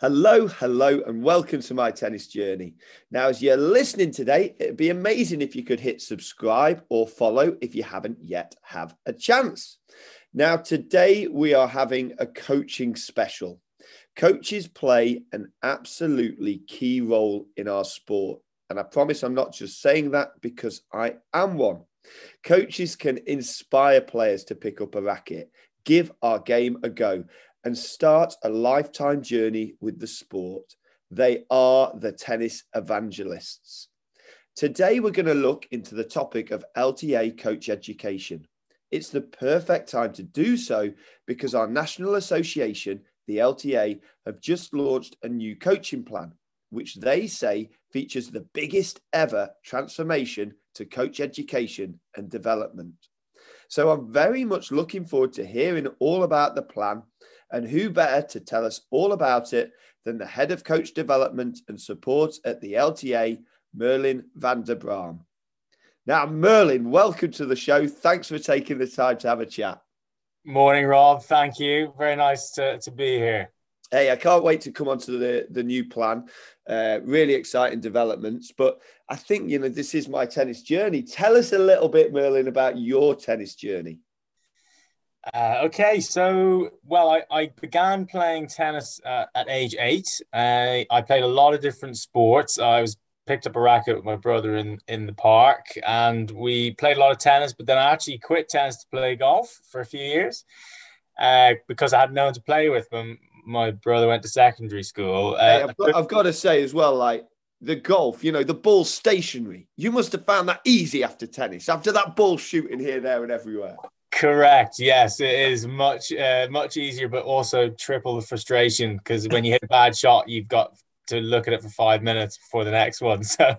Hello, hello, and welcome to my tennis journey. Now, as you're listening today, it'd be amazing if you could hit subscribe or follow if you haven't yet have a chance. Now, today we are having a coaching special. Coaches play an absolutely key role in our sport. And I promise I'm not just saying that because I am one. Coaches can inspire players to pick up a racket, give our game a go, and start a lifetime journey with the sport. They are the tennis evangelists. Today, we're going to look into the topic of LTA coach education. It's the perfect time to do so because our national association, the LTA, have just launched a new coaching plan, which they say features the biggest ever transformation to coach education and development. So I'm very much looking forward to hearing all about the plan and who better to tell us all about it than the head of coach development and support at the LTA, Merlin van der Braam. Now, Merlin, welcome to the show. Thanks for taking the time to have a chat. Morning, Rob. Thank you. Very nice to, to be here. Hey, I can't wait to come on to the, the new plan. Uh, really exciting developments. But I think, you know, this is my tennis journey. Tell us a little bit, Merlin, about your tennis journey. Uh, okay, so well, I, I began playing tennis uh, at age eight. Uh, I played a lot of different sports. I was picked up a racket with my brother in in the park, and we played a lot of tennis. But then I actually quit tennis to play golf for a few years uh, because I had no one to play with when my brother went to secondary school. Uh, hey, I've, got, I've got to say as well, like the golf, you know, the ball stationary. You must have found that easy after tennis, after that ball shooting here, there, and everywhere. Correct. Yes, it is much uh, much easier, but also triple the frustration because when you hit a bad shot, you've got to look at it for five minutes before the next one. So,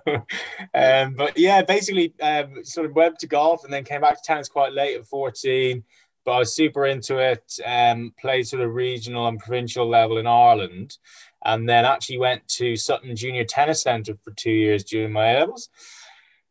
um, but yeah, basically, um, sort of went to golf and then came back to tennis quite late at fourteen. But I was super into it. Um, played sort of regional and provincial level in Ireland, and then actually went to Sutton Junior Tennis Centre for two years during my levels.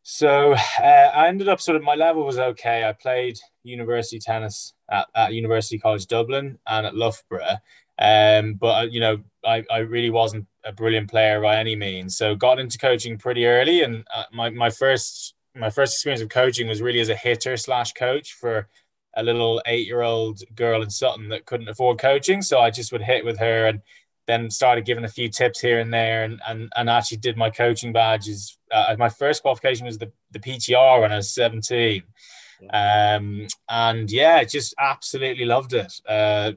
So uh, I ended up sort of my level was okay. I played university tennis at, at University College Dublin and at Loughborough. Um, but uh, you know, I, I really wasn't a brilliant player by any means. So got into coaching pretty early, and uh, my my first my first experience of coaching was really as a hitter slash coach for a little eight year old girl in Sutton that couldn't afford coaching. So I just would hit with her and then started giving a few tips here and there and, and, and actually did my coaching badges. Uh, my first qualification was the, the PTR when I was 17. Um, and yeah, just absolutely loved it. Uh,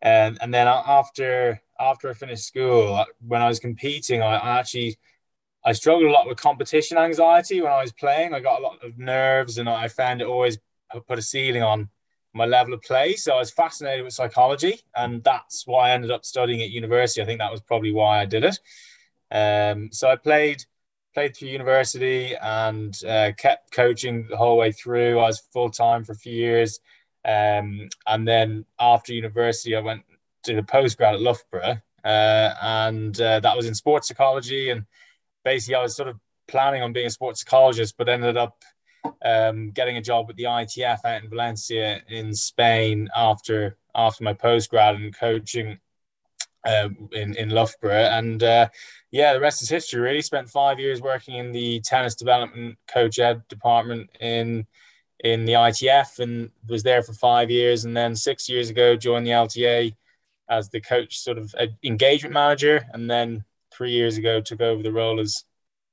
and, and then after, after I finished school, uh, when I was competing, I, I actually, I struggled a lot with competition anxiety when I was playing. I got a lot of nerves and I found it always put a ceiling on my level of play. So I was fascinated with psychology, and that's why I ended up studying at university. I think that was probably why I did it. Um, so I played played through university and uh, kept coaching the whole way through. I was full time for a few years, um, and then after university, I went to the postgrad at Loughborough, uh, and uh, that was in sports psychology. And basically, I was sort of planning on being a sports psychologist, but ended up um, getting a job at the ITF out in Valencia in Spain after after my postgrad and coaching uh, in in Loughborough, and uh, yeah, the rest is history. Really, spent five years working in the tennis development coach ed department in in the ITF, and was there for five years, and then six years ago joined the LTA as the coach, sort of engagement manager, and then three years ago took over the role as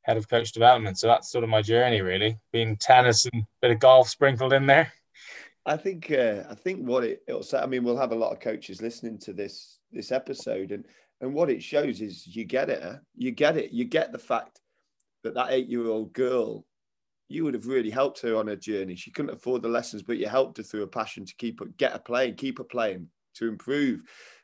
head of coach development. So that's sort of my journey, really, being tennis and a bit of golf sprinkled in there. I think uh, I think what it, it'll say. I mean, we'll have a lot of coaches listening to this this episode, and and what it shows is you get it. You get it. You get the fact that that eight year old girl, you would have really helped her on her journey. She couldn't afford the lessons, but you helped her through a passion to keep her, get her playing, keep her playing, to improve.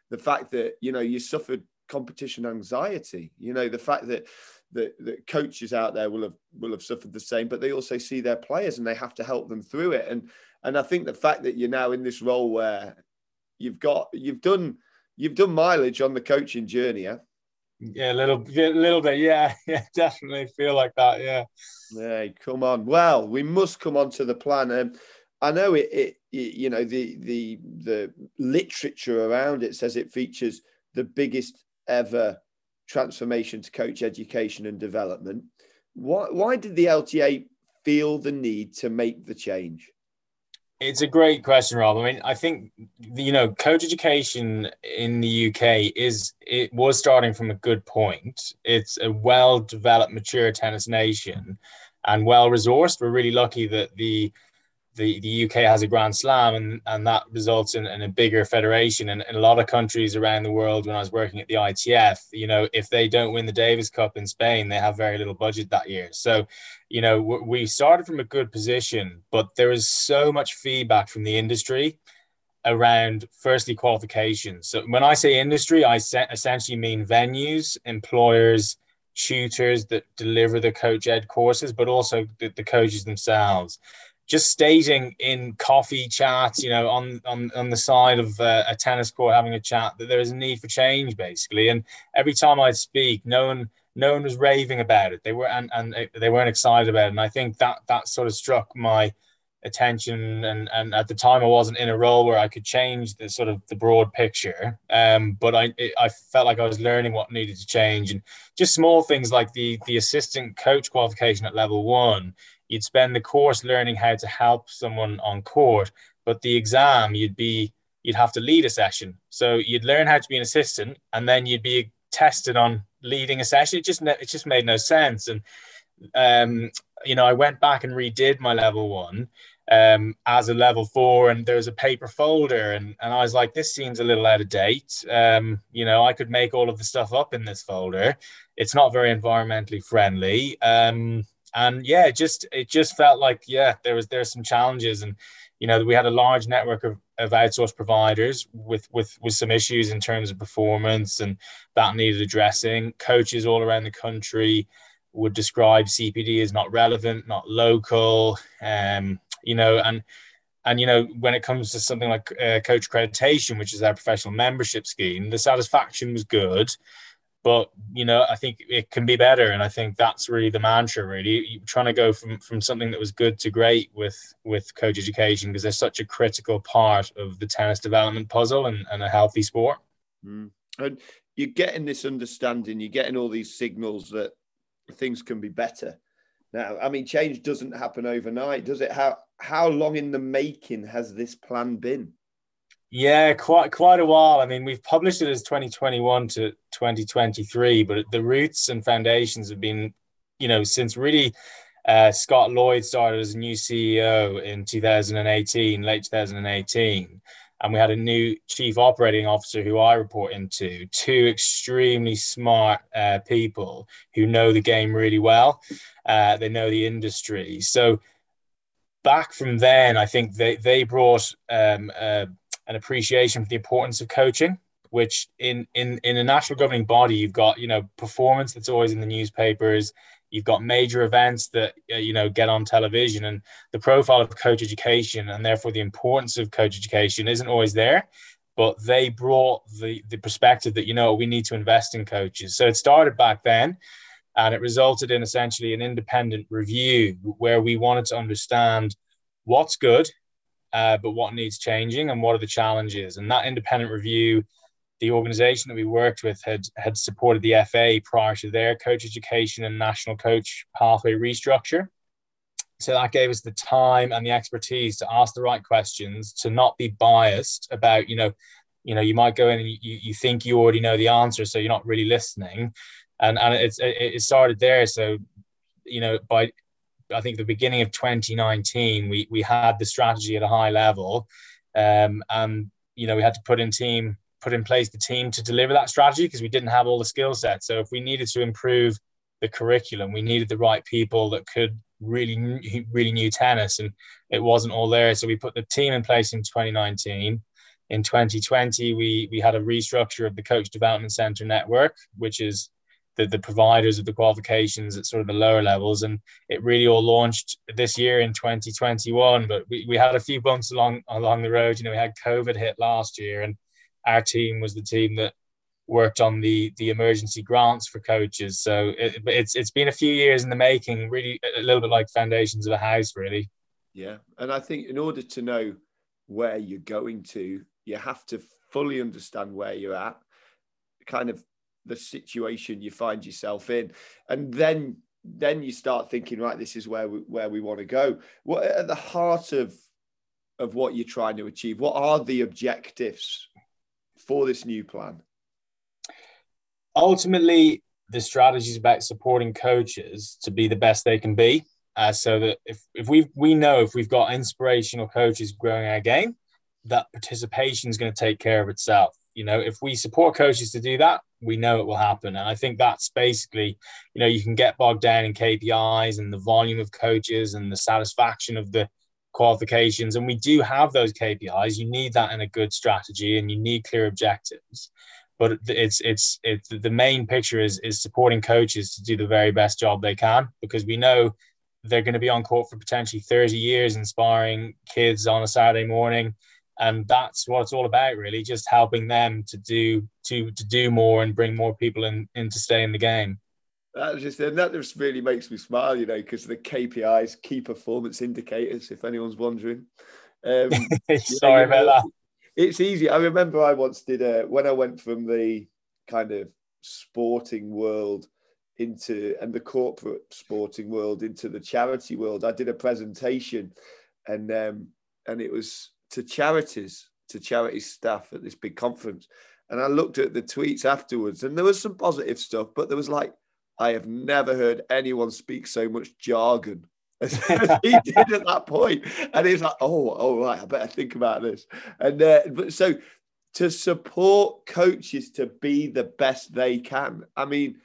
The fact that you know you suffered competition anxiety. You know the fact that that, that coaches out there will have will have suffered the same, but they also see their players and they have to help them through it. And and I think the fact that you're now in this role where you've got you've done you've done mileage on the coaching journey, yeah. Yeah, a little, a little bit. Yeah, yeah, definitely feel like that. Yeah. Hey, come on. Well, we must come on to the plan. Um, I know it, it, it, You know the the the literature around it says it features the biggest ever transformation to coach education and development. Why, why did the LTA feel the need to make the change? It's a great question, Rob. I mean, I think you know, coach education in the UK is it was starting from a good point. It's a well-developed, mature tennis nation, and well resourced. We're really lucky that the the, the UK has a Grand Slam, and, and that results in, in a bigger federation. And in a lot of countries around the world, when I was working at the ITF, you know, if they don't win the Davis Cup in Spain, they have very little budget that year. So, you know, we started from a good position, but there is so much feedback from the industry around firstly qualifications. So when I say industry, I essentially mean venues, employers, tutors that deliver the coach ed courses, but also the, the coaches themselves just stating in coffee chats, you know, on on on the side of uh, a tennis court having a chat that there is a need for change, basically. And every time I'd speak, no one no one was raving about it. They were and and they weren't excited about it. And I think that that sort of struck my attention. And and at the time, I wasn't in a role where I could change the sort of the broad picture. Um, but I it, I felt like I was learning what needed to change, and just small things like the the assistant coach qualification at level one you'd spend the course learning how to help someone on court, but the exam you'd be you'd have to lead a session. So you'd learn how to be an assistant, and then you'd be tested on leading a session. It just it just made no sense. And um, you know, I went back and redid my level one um, as a level four, and there was a paper folder, and and I was like, this seems a little out of date. Um, you know, I could make all of the stuff up in this folder. It's not very environmentally friendly. Um, and yeah, it just it just felt like yeah, there was there's some challenges, and you know we had a large network of, of outsourced providers with with with some issues in terms of performance, and that needed addressing. Coaches all around the country would describe CPD as not relevant, not local, um, you know, and and you know when it comes to something like uh, coach accreditation, which is our professional membership scheme, the satisfaction was good but you know i think it can be better and i think that's really the mantra really. You're trying to go from from something that was good to great with with coach education because they're such a critical part of the tennis development puzzle and, and a healthy sport. Mm. and you're getting this understanding you're getting all these signals that things can be better. Now i mean change doesn't happen overnight does it? How how long in the making has this plan been yeah, quite quite a while. I mean, we've published it as 2021 to 2023, but the roots and foundations have been, you know, since really uh, Scott Lloyd started as a new CEO in 2018, late 2018, and we had a new chief operating officer who I report into. Two extremely smart uh, people who know the game really well. Uh, they know the industry. So back from then, I think they they brought. Um, an appreciation for the importance of coaching which in in in a national governing body you've got you know performance that's always in the newspapers. You've got major events that uh, you know get on television and the profile of coach education and therefore the importance of coach education isn't always there but they brought the the perspective that you know we need to invest in coaches. So it started back then and it resulted in essentially an independent review where we wanted to understand what's good uh, but what needs changing and what are the challenges. And that independent review, the organization that we worked with had had supported the FA prior to their coach education and national coach pathway restructure. So that gave us the time and the expertise to ask the right questions, to not be biased about, you know, you know, you might go in and you, you think you already know the answer, so you're not really listening. And and it's it, it started there. So, you know, by I think the beginning of 2019, we we had the strategy at a high level, um, and you know we had to put in team put in place the team to deliver that strategy because we didn't have all the skill sets. So if we needed to improve the curriculum, we needed the right people that could really really knew tennis, and it wasn't all there. So we put the team in place in 2019. In 2020, we we had a restructure of the Coach Development Center network, which is the, the providers of the qualifications at sort of the lower levels. And it really all launched this year in 2021. But we, we had a few bumps along along the road. You know, we had COVID hit last year, and our team was the team that worked on the the emergency grants for coaches. So it, it's it's been a few years in the making, really a little bit like foundations of a house, really. Yeah, and I think in order to know where you're going to, you have to fully understand where you're at, kind of the situation you find yourself in, and then then you start thinking, right, this is where we, where we want to go. What at the heart of of what you're trying to achieve? What are the objectives for this new plan? Ultimately, the strategy is about supporting coaches to be the best they can be. Uh, so that if, if we we know if we've got inspirational coaches growing our game, that participation is going to take care of itself. You know, if we support coaches to do that, we know it will happen. And I think that's basically, you know, you can get bogged down in KPIs and the volume of coaches and the satisfaction of the qualifications. And we do have those KPIs. You need that in a good strategy and you need clear objectives. But it's it's it's the main picture is is supporting coaches to do the very best job they can because we know they're going to be on court for potentially 30 years inspiring kids on a Saturday morning and that's what it's all about really just helping them to do to to do more and bring more people in, in to stay in the game. That just and that just really makes me smile you know because the kpis key performance indicators if anyone's wondering. Um, sorry about that. it's easy. I remember i once did a when i went from the kind of sporting world into and the corporate sporting world into the charity world i did a presentation and um and it was to charities, to charity staff at this big conference. And I looked at the tweets afterwards, and there was some positive stuff, but there was like, I have never heard anyone speak so much jargon as he did at that point. And he's like, oh, all right, I better think about this. And uh, but so to support coaches to be the best they can. I mean,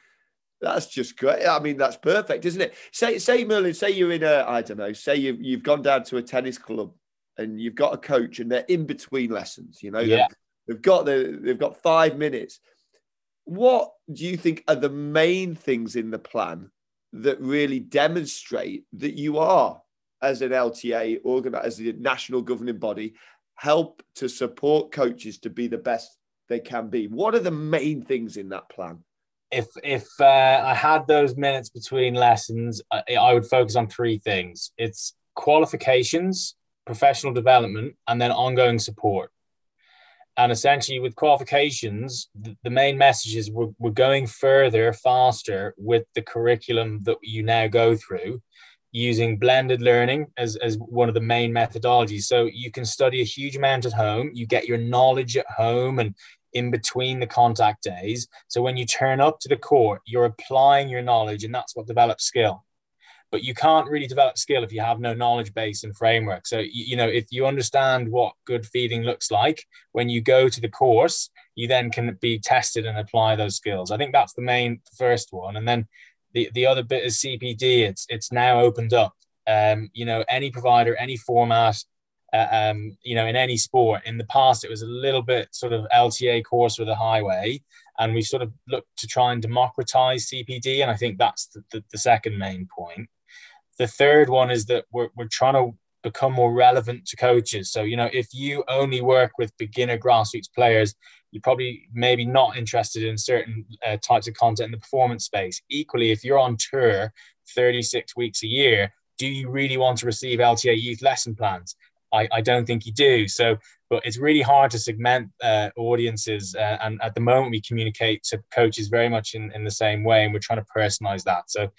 that's just great. I mean, that's perfect, isn't it? Say, say, Merlin, say you're in a, I don't know, say you've, you've gone down to a tennis club and you've got a coach and they're in between lessons, you know, yeah. they've, they've got the they've got five minutes. What do you think are the main things in the plan that really demonstrate that you are, as an LTA organized as the national governing body, help to support coaches to be the best they can be? What are the main things in that plan? If if uh, I had those minutes between lessons, I, I would focus on three things. It's qualifications, professional development, and then ongoing support. And essentially, with qualifications, the, the main message is we're, we're going further, faster with the curriculum that you now go through using blended learning as, as one of the main methodologies. So you can study a huge amount at home, you get your knowledge at home and in between the contact days. So when you turn up to the court, you're applying your knowledge, and that's what develops skill but you can't really develop skill if you have no knowledge base and framework. So you, know if you understand what good feeding looks like when you go to the course you then can be tested and apply those skills. I think that's the main first one. And then the, the other bit is cpd it's it's now opened up. Um, you know any provider any format uh, um, you know in any sport in the past it was a little bit sort of lta course with a highway and we sort of looked to try and democratize cpd and i think that's the, the, the second main point the third one is that we're, we're trying to become more relevant to coaches. So, you know, if you only work with beginner grassroots players, you're probably maybe not interested in certain uh, types of content in the performance space. Equally, if you're on tour 36 weeks a year, do you really want to receive LTA youth lesson plans? I, I don't think you do. So, but it's really hard to segment uh, audiences. Uh, and at the moment, we communicate to coaches very much in, in the same way, and we're trying to personalize that. So,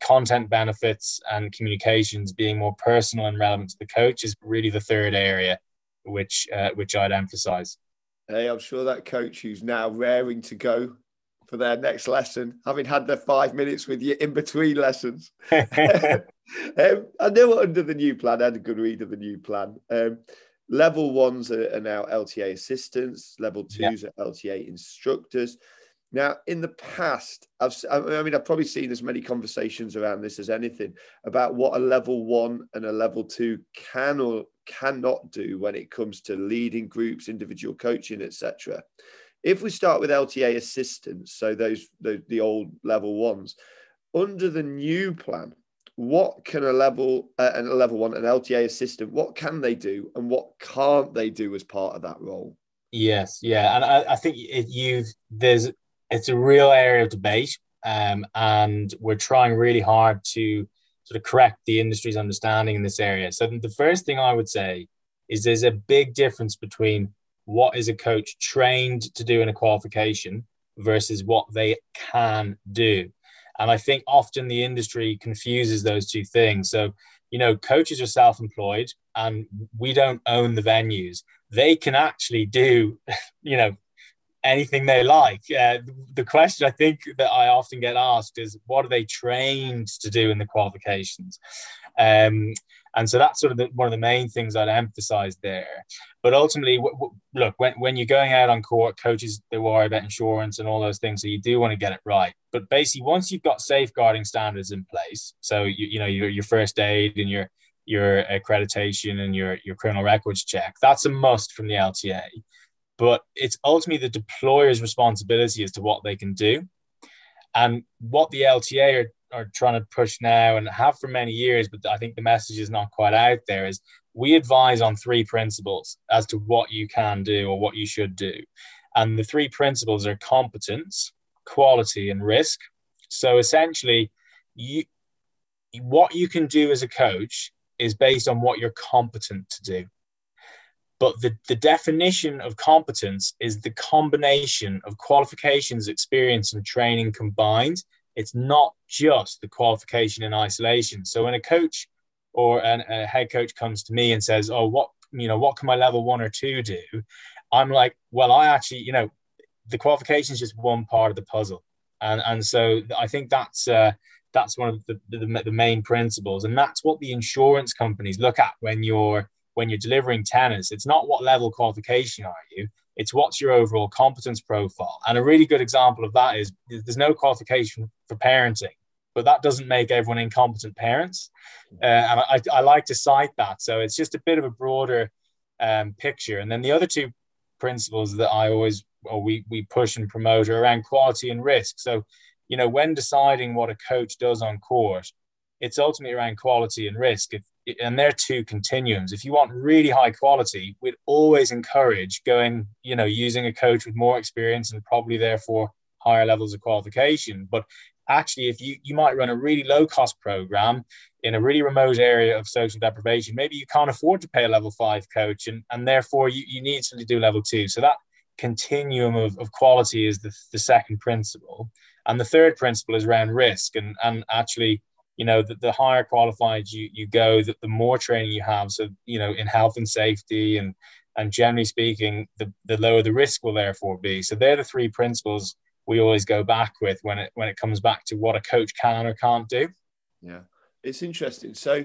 content benefits and communications being more personal and relevant to the coach is really the third area which uh, which I'd emphasize. Hey, I'm sure that coach who's now raring to go for their next lesson, having had their five minutes with you in between lessons. um, I know under the new plan, I had a good read of the new plan. Um, level ones are, are, now LTA assistants, level twos yeah. are LTA instructors. Now, in the past, I've, I mean, I've probably seen as many conversations around this as anything about what a level one and a level two can or cannot do when it comes to leading groups, individual coaching, etc. If we start with LTA assistants, so those the, the old level ones, under the new plan, what can a level uh, and a level one, an LTA assistant, what can they do and what can't they do as part of that role? Yes, yeah, and I, I think you've there's it's a real area of debate, um, and we're trying really hard to sort of correct the industry's understanding in this area. So the first thing I would say is there's a big difference between what is a coach trained to do in a qualification versus what they can do. And I think often the industry confuses those two things. So, you know, coaches are self employed and we don't own the venues. They can actually do, you know, anything they like. Uh, the question I think that I often get asked is, what are they trained to do in the qualifications? Um, and so that's sort of the, one of the main things I'd emphasize there. But ultimately, w- w- look, when, when you're going out on court, coaches, they worry about insurance and all those things. So you do want to get it right. But basically, once you've got safeguarding standards in place, so you, you know, your, your first aid and your, your accreditation and your, your criminal records check, that's a must from the LTA. But it's ultimately the deployer's responsibility as to what they can do. And what the LTA are are trying to push now and have for many years, but I think the message is not quite out there, is we advise on three principles as to what you can do or what you should do. And the three principles are competence, quality, and risk. So essentially, you what you can do as a coach is based on what you're competent to do. But the, the definition of competence is the combination of qualifications, experience, and training combined it's not just the qualification in isolation. So when a coach or an, a head coach comes to me and says, "Oh, what you know, what can my level one or two do?" I'm like, "Well, I actually, you know, the qualification is just one part of the puzzle." And and so I think that's uh, that's one of the, the, the main principles, and that's what the insurance companies look at when you're when you're delivering tenants. It's not what level qualification are you it's what's your overall competence profile. And a really good example of that is there's no qualification for parenting, but that doesn't make everyone incompetent parents. Uh, and I, I, like to cite that. So it's just a bit of a broader um, picture. And then the other two principles that I always or we, we push and promote are around quality and risk. So, you know, when deciding what a coach does on court, it's ultimately around quality and risk. If and they're two continuums. If you want really high quality, we'd always encourage going, you know, using a coach with more experience and probably therefore higher levels of qualification. But actually, if you you might run a really low cost program in a really remote area of social deprivation, maybe you can't afford to pay a level five coach, and and therefore you, you need to do level two. So that continuum of, of quality is the, the second principle. And the third principle is around risk and and actually you know, the, the higher qualified you, you go, the, the more training you have. So, you know, in health and safety and, and generally speaking, the, the lower the risk will therefore be. So they're the three principles we always go back with when it, when it comes back to what a coach can or can't do. Yeah, it's interesting. So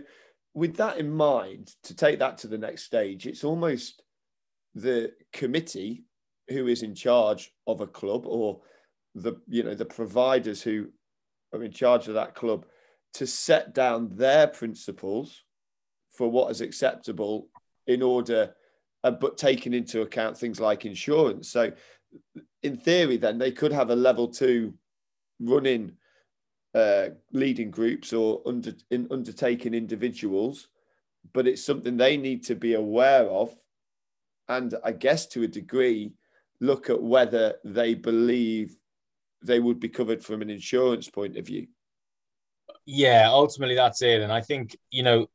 with that in mind, to take that to the next stage, it's almost the committee who is in charge of a club or the, you know, the providers who are in charge of that club to set down their principles for what is acceptable in order, uh, but taking into account things like insurance. So, in theory, then they could have a level two running uh, leading groups or under in undertaking individuals, but it's something they need to be aware of, and I guess to a degree, look at whether they believe they would be covered from an insurance point of view yeah, ultimately that's it. And I think, you know,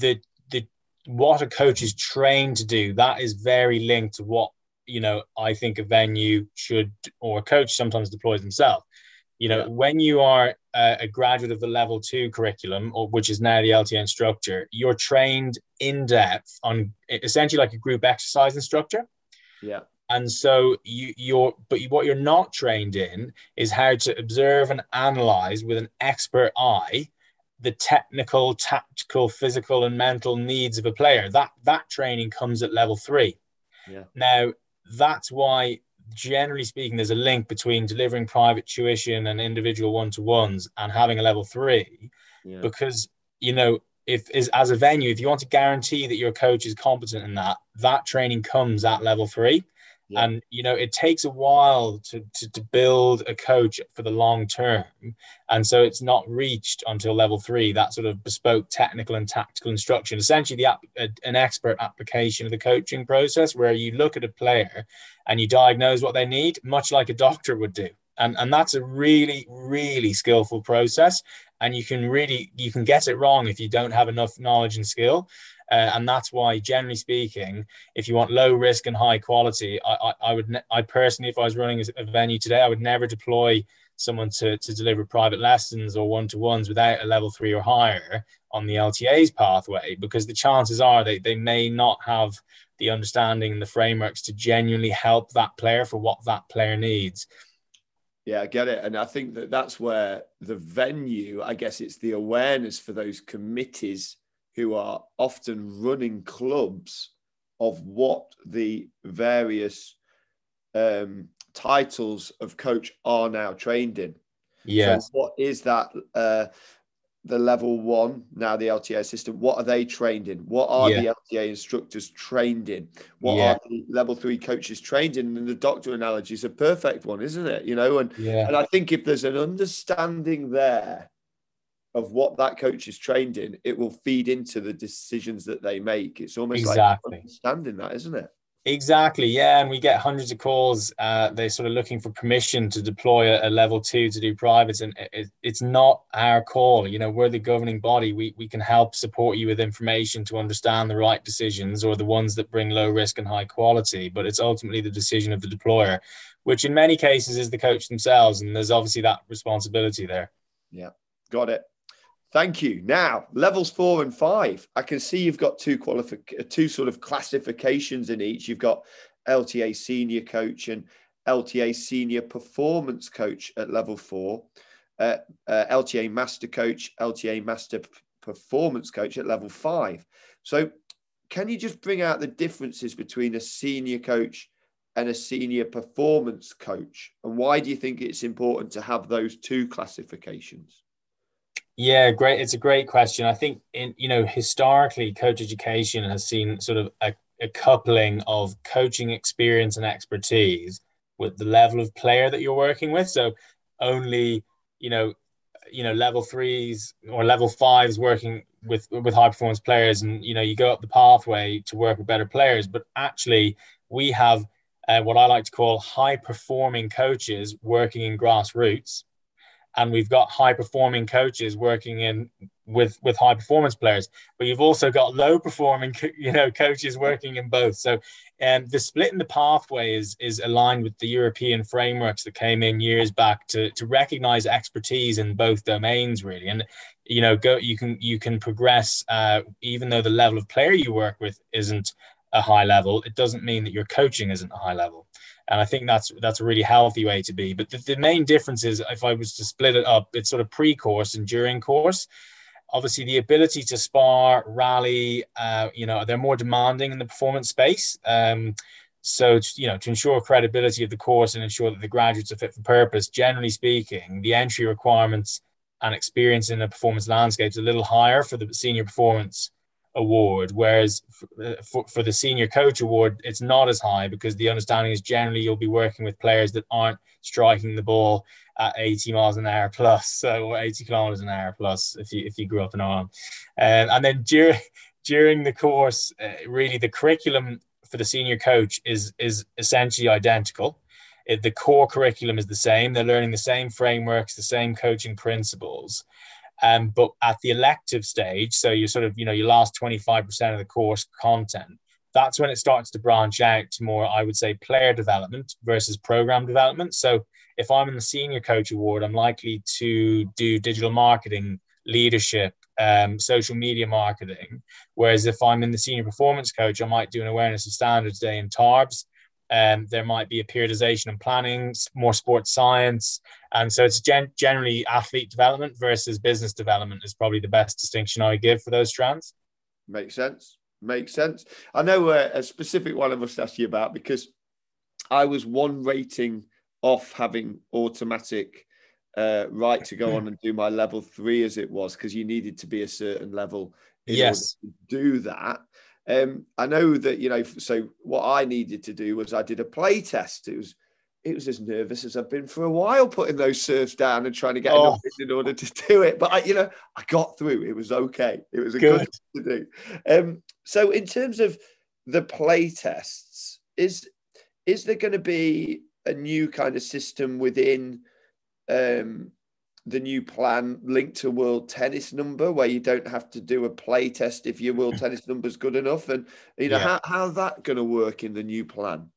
the the what a coach is trained to do, that is very linked to what, you know, I think a venue should or a coach sometimes deploys themselves. You know, yeah. when you are a, a, graduate of the level two curriculum, or which is now the LTA instructor, you're trained in depth on essentially like a group exercise instructor. Yeah and so you, you're but what you're not trained in is how to observe and analyze with an expert eye the technical tactical physical and mental needs of a player that that training comes at level three yeah. now that's why generally speaking there's a link between delivering private tuition and individual one-to-ones and having a level three yeah. because you know if is as a venue if you want to guarantee that your coach is competent in that that training comes at level three yeah. And you know, it takes a while to, to, to build a coach for the long term, and so it's not reached until level three. That sort of bespoke technical and tactical instruction, essentially the app, uh, an expert application of the coaching process, where you look at a player and you diagnose what they need, much like a doctor would do. And, and that's a really really skillful process and you can really you can get it wrong if you don't have enough knowledge and skill Uh, and that's why, generally speaking, if you want low risk and high quality, I, I, I would, ne- I personally, if I was running a venue today, I would never deploy someone to, to deliver private lessons or one to ones without a level three or higher on the LTA's pathway, because the chances are they, they may not have the understanding and the frameworks to genuinely help that player for what that player needs. Yeah, I get it. And I think that that's where the venue, I guess it's the awareness for those committees who are often running clubs of what the various um, titles of coach are now trained in. Yes. So what is that? Uh, the level one now the LTA assistant. What are they trained in? What are yeah. the LTA instructors trained in? What yeah. are the level three coaches trained in? And the doctor analogy is a perfect one, isn't it? You know, and yeah. and I think if there's an understanding there of what that coach is trained in, it will feed into the decisions that they make. It's almost exactly. like understanding that, isn't it? Exactly, yeah, and we get hundreds of calls. Uh, they're sort of looking for permission to deploy a, a level two to do privates, and it, it's not our call. You know, we're the governing body. We we can help support you with information to understand the right decisions or the ones that bring low risk and high quality. But it's ultimately the decision of the deployer, which in many cases is the coach themselves, and there's obviously that responsibility there. Yeah, got it. Thank you. Now, levels four and five. I can see you've got two qualific two sort of classifications in each. You've got LTA senior coach and LTA senior performance coach at level four, uh, uh, LTA master coach, LTA master p- performance coach at level five. So, can you just bring out the differences between a senior coach and a senior performance coach? And why do you think it's important to have those two classifications? Yeah, great. It's a great question. I think in you know historically, coach education has seen sort of a, a coupling of coaching experience and expertise with the level of player that you're working with. So only you know you know level threes or level fives working with with high performance players and you know you go up the pathway to work with better players but actually we have uh, what i like to call high performing coaches working in grassroots and we've got high performing coaches working in with with high performance players but you've also got low performing you know coaches working in both. So um, the split in the pathway is is aligned with the european frameworks that came in years back to to recognize expertise in both domains really. And you know go you can you can progress uh, even though the level of player you work with isn't a high level it doesn't mean that your coaching isn't a high level and I think that's that's a really healthy way to be. But the, the main difference is if I was to split it up, it's sort of pre-course and during course. Obviously, the ability to spar, rally, uh, you know, they're more demanding in the performance space. Um, so, you know, to ensure credibility of the course and ensure that the graduates are fit for purpose, generally speaking, the entry requirements and experience in the performance landscape is a little higher for the senior performance award whereas uh, for, for the senior coach award it's not as high because the understanding is generally you'll be working with players that aren't striking the ball at 80 miles an hour plus so or 80 kilometers an hour plus if you if you grew up in Ireland. Um, and then during during the course uh, really the curriculum for the senior coach is is essentially identical. It, the core curriculum is the same. They're learning the same frameworks the same coaching principles um, but at the elective stage, so you sort of, you know, your last 25% of the course content, that's when it starts to branch out to more, I would say, player development versus program development. So if I'm in the senior coach award, I'm likely to do digital marketing, leadership, um, social media marketing. Whereas if I'm in the senior performance coach, I might do an awareness of standards day in TARBS. Um, there might be a periodization and planning, more sports science. And so it's gen- generally athlete development versus business development is probably the best distinction I give for those strands. Makes sense. Makes sense. I know uh, a specific one I must ask you about because I was one rating off having automatic uh, right to go on and do my level three as it was because you needed to be a certain level in yes. order to do that. Um, I know that you know. So what I needed to do was I did a play test. It was it was as nervous as I've been for a while putting those serves down and trying to get oh. enough in order to do it. But I, you know, I got through. It was okay. It was a good, good to do. Um, so in terms of the play tests, is is there going to be a new kind of system within um, the new plan linked to world tennis number where you don't have to do a play test if your world tennis number is good enough. And you know yeah. how, how's that going to work in the new plan?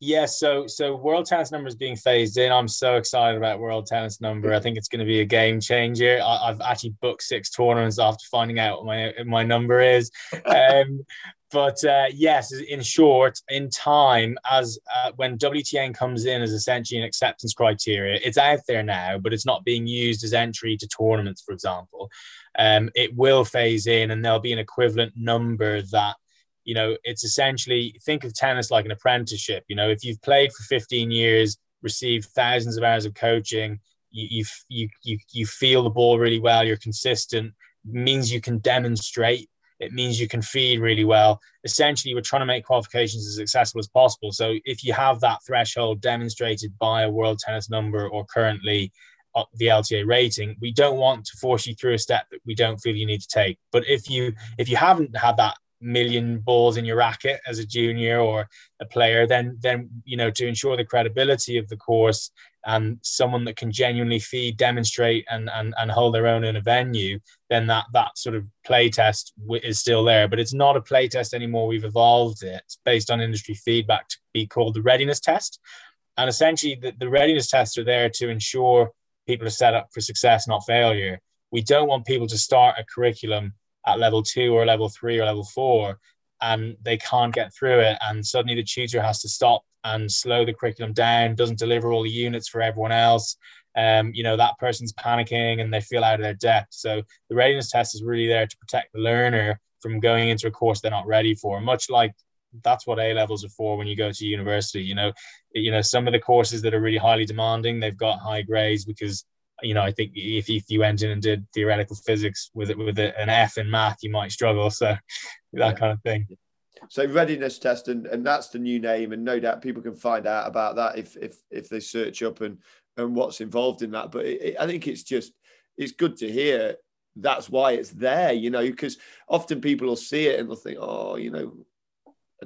Yeah so so world tennis number is being phased in i'm so excited about world tennis number. I think it's going to be a game changer. I, have actually booked six tournaments after finding out what my my number is. Um, but uh, yes, in short, in time, as uh, when WTN comes in as essentially an acceptance criteria, it's out there now, but it's not being used as entry to tournaments, for example. Um, it will phase in, and there'll be an equivalent number that you know it's essentially think of tennis like an apprenticeship. You know, if you've played for 15 years, received thousands of hours of coaching, you you you you feel the ball really well, you're consistent, means you can demonstrate it means you can feed really well. Essentially, we're trying to make qualifications as accessible as possible. So if you have that threshold demonstrated by a world tennis number or currently uh, the LTA rating, we don't want to force you through a step that we don't feel you need to take. But if you if you haven't had that million balls in your racket as a junior or a player, then then you know to ensure the credibility of the course and someone that can genuinely feed, demonstrate, and and, and hold their own in a venue, then that that sort of play test is still there. But it's not a play test anymore. We've evolved it it's based on industry feedback to be called the readiness test. And essentially, the, the readiness tests are there to ensure people are set up for success, not failure. We don't want people to start a curriculum at level two or level three or level four and they can't get through it. And suddenly the tutor has to stop and slow the curriculum down doesn't deliver all the units for everyone else. Um, you know that person's panicking and they feel out of their depth. So the readiness test is really there to protect the learner from going into a course they're not ready for much like that's what a levels are for when you go to university you know. You know some of the courses that are really highly demanding they've got high grades because you know, I think if, if you went in and did theoretical physics with it with an F in math, you might struggle. So that yeah. kind of thing. So readiness test, and, and that's the new name, and no doubt people can find out about that if if if they search up and and what's involved in that. But it, it, I think it's just it's good to hear that's why it's there, you know, because often people will see it and they'll think, oh, you know,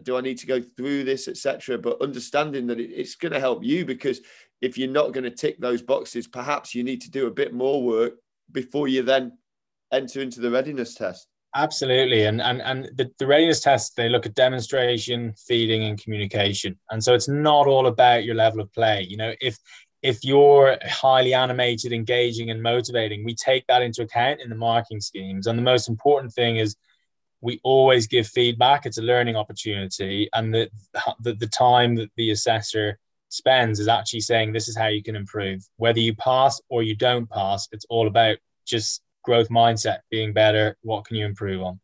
do I need to go through this, etc. But understanding that it, it's going to help you because if you're not going to tick those boxes, perhaps you need to do a bit more work before you then enter into the readiness test. Absolutely. And and and the, the readiness test, they look at demonstration, feeding, and communication. And so it's not all about your level of play. You know, if if you're highly animated, engaging, and motivating, we take that into account in the marking schemes. And the most important thing is we always give feedback. It's a learning opportunity. And the the, the time that the assessor spends is actually saying this is how you can improve. Whether you pass or you don't pass, it's all about just growth mindset, being better. What can you improve on?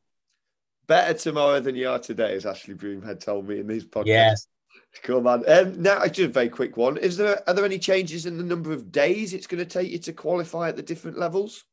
Better tomorrow than you are today, as Ashley Broom had told me in these podcasts. Yes. Cool, man. Um, now, I just a very quick one. Is there are there any changes in the number of days it's going to take you to qualify at the different levels?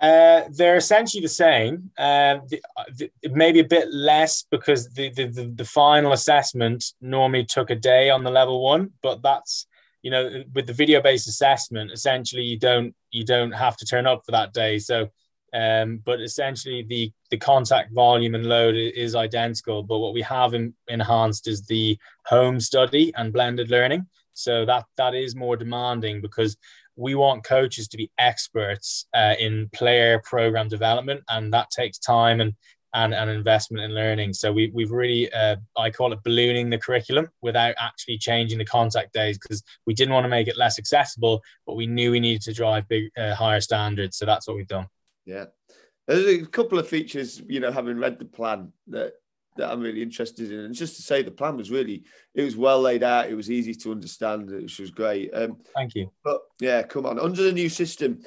Uh, they're essentially the same. Uh, the, the, maybe a bit less because the, the, the, the, final assessment normally took a day on the level one, but that's you know with the video based assessment, essentially you don't you don't have to turn up for that day. So, um, but essentially the the contact volume and load is identical. But what we have in, enhanced is the home study and blended learning. So that that is more demanding because we want coaches to be experts uh, in player program development, and that takes time and and, and investment in learning. So we, we've really, uh, I call it ballooning the curriculum without actually changing the contact days because we didn't want to make it less accessible, but we knew we needed to drive big, uh, higher standards. So that's what we've done. Yeah. There's a couple of features, you know, having read the plan that that I'm really interested in. And just to say, the plan was really, it was well laid out. It was easy to understand, which was great. Um, Thank you. But yeah, come on. Under the new system,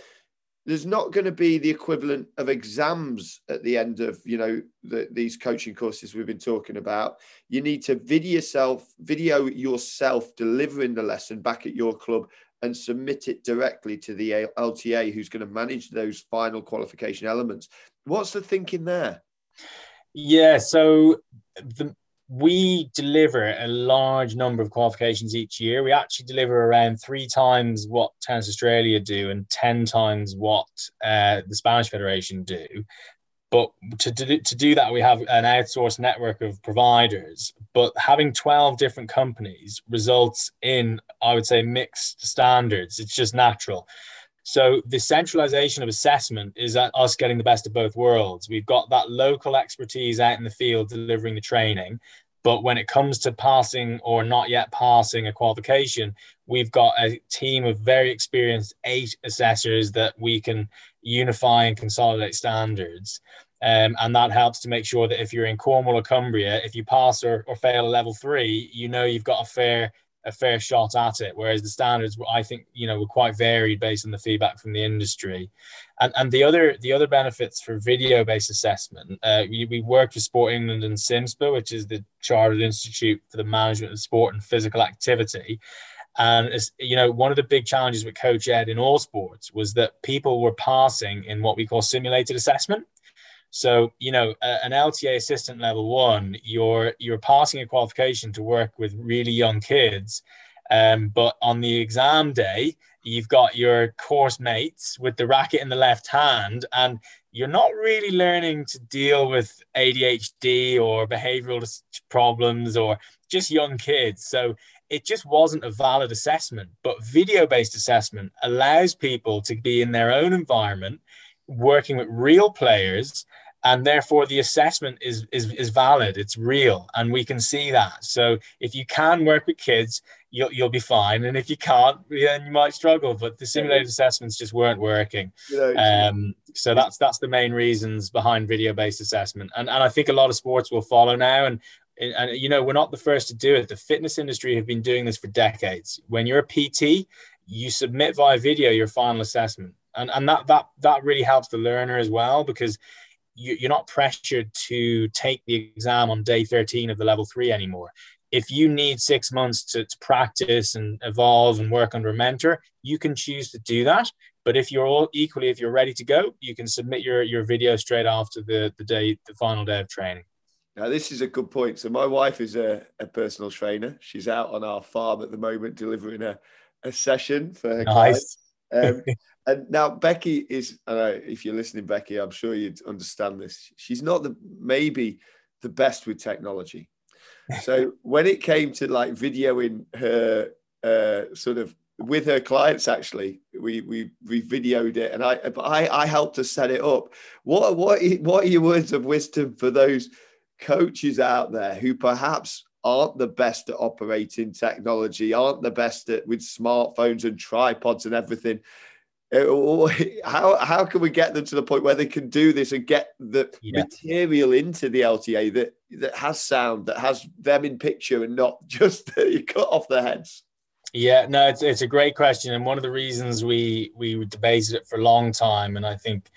there's not going to be the equivalent of exams at the end of you know the, these coaching courses we've been talking about. You need to video yourself, video yourself delivering the lesson back at your club and submit it directly to the LTA, who's going to manage those final qualification elements. What's the thinking there? Yeah, so the, we deliver a large number of qualifications each year. We actually deliver around three times what Tennis Australia do and 10 times what uh, the Spanish Federation do. But to, to, to do that, we have an outsourced network of providers. But having 12 different companies results in, I would say, mixed standards. It's just natural. So the centralization of assessment is us getting the best of both worlds. We've got that local expertise out in the field delivering the training, but when it comes to passing or not yet passing a qualification, we've got a team of very experienced eight assessors that we can unify and consolidate standards. Um, and that helps to make sure that if you're in Cornwall or Cumbria, if you pass or, or fail a level three, you know you've got a fair a fair shot at it. Whereas the standards, I think, you know, were quite varied based on the feedback from the industry. And and the other the other benefits for video based assessment, uh, we, we worked with Sport England and CIMSPA, which is the Chartered Institute for the Management of Sport and Physical Activity. And as you know, one of the big challenges with Coach Ed in all sports was that people were passing in what we call simulated assessment. So, you know, an LTA assistant level one, you're you're passing a qualification to work with really young kids. Um, but on the exam day, you've got your course mates with the racket in the left hand, and you're not really learning to deal with ADHD or behavioral problems or just young kids. So it just wasn't a valid assessment. But video based assessment allows people to be in their own environment, working with real players and therefore the assessment is, is is valid. It's real and we can see that. So if you can work with kids you'll, you'll be fine. And if you can't then you might struggle but the simulated assessments just weren't working. Um, so that's that's the main reasons behind video based assessment. And, and i think a lot of sports will follow now. And and you know we're not the first to do it. The fitness industry have been doing this for decades. When you're a pt you submit via video your final assessment. And and that that that really helps the learner as well because you're not pressured to take the exam on day 13 of the level three anymore. If you need six months to, to practice and evolve and work under a mentor, you can choose to do that. But if you're all equally, if you're ready to go, you can submit your, your video straight after the, the day, the final day of training. Now, this is a good point. So, my wife is a, a personal trainer. She's out on our farm at the moment delivering a, a session for her nice. clients. Um, And now Becky is, uh, if you're listening, Becky, I'm sure you'd understand this. She's not the maybe the best with technology. So when it came to like videoing her uh, sort of with her clients, actually, we we we videoed it, and I I, I helped to set it up. What what what are your words of wisdom for those coaches out there who perhaps aren't the best at operating technology, aren't the best at with smartphones and tripods and everything? Uh, how how can we get them to the point where they can do this and get the yeah. material into the LTA that that has sound that has them in picture and not just you cut off their heads? Yeah, no, it's it's a great question, and one of the reasons we we debated it for a long time, and I think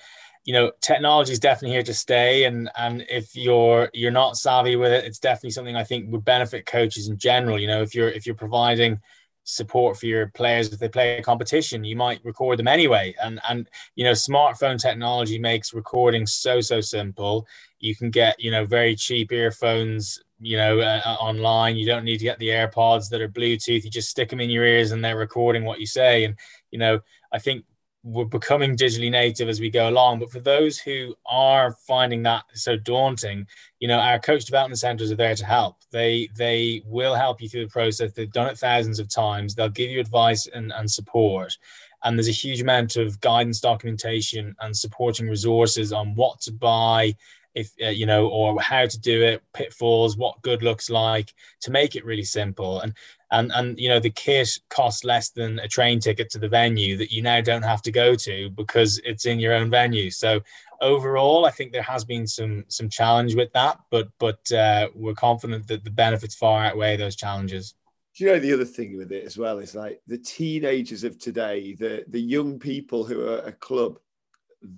you know technology is definitely here to stay and and if you're you're not savvy with it it's definitely something i think would benefit coaches in general you know if you're if you're providing support for your players if they play a competition. You might record them anyway. And and you know smartphone technology makes recording so so simple. You can get you know very cheap earphones you know uh, uh, online. You don't need to get the airpods that are bluetooth. You just stick them in your ears and they're recording what you say. And you know i think we're becoming digitally native as we go along. But for those who are finding that so daunting, you know, our coach development centers are there to help. They they will help you through the process. They've done it thousands of times. They'll give you advice and, and support. And there's a huge amount of guidance documentation and supporting resources on what to buy, if uh, you know, or how to do it, pitfalls, what good looks like, to make it really simple. And and and you know the kit costs less than a train ticket to the venue that you now don't have to go to because it's in your own venue so overall i think there has been some some challenge with that but but uh, we're confident that the benefits far outweigh those challenges do you know the other thing with it as well is like the teenagers of today the the young people who are a club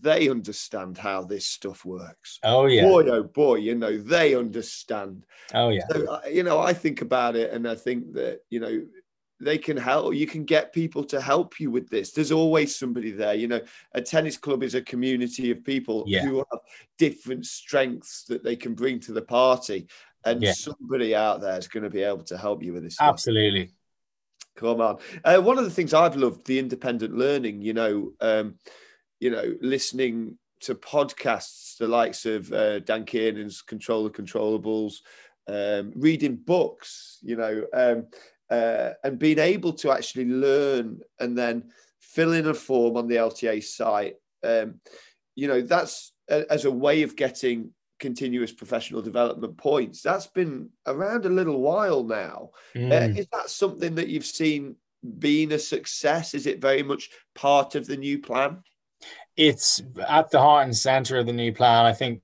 they understand how this stuff works. Oh yeah, boy oh boy, you know they understand. Oh yeah, so, you know I think about it, and I think that you know they can help. You can get people to help you with this. There's always somebody there. You know, a tennis club is a community of people yeah. who have different strengths that they can bring to the party, and yeah. somebody out there is going to be able to help you with this. Stuff. Absolutely. Come on. Uh, one of the things I've loved the independent learning. You know. Um, you know, listening to podcasts, the likes of uh, Dan Kiernan's Control the Controllables, um, reading books, you know, um, uh, and being able to actually learn and then fill in a form on the LTA site. Um, you know, that's a, as a way of getting continuous professional development points. That's been around a little while now. Mm. Uh, is that something that you've seen being a success? Is it very much part of the new plan? It's at the heart and center of the new plan. I think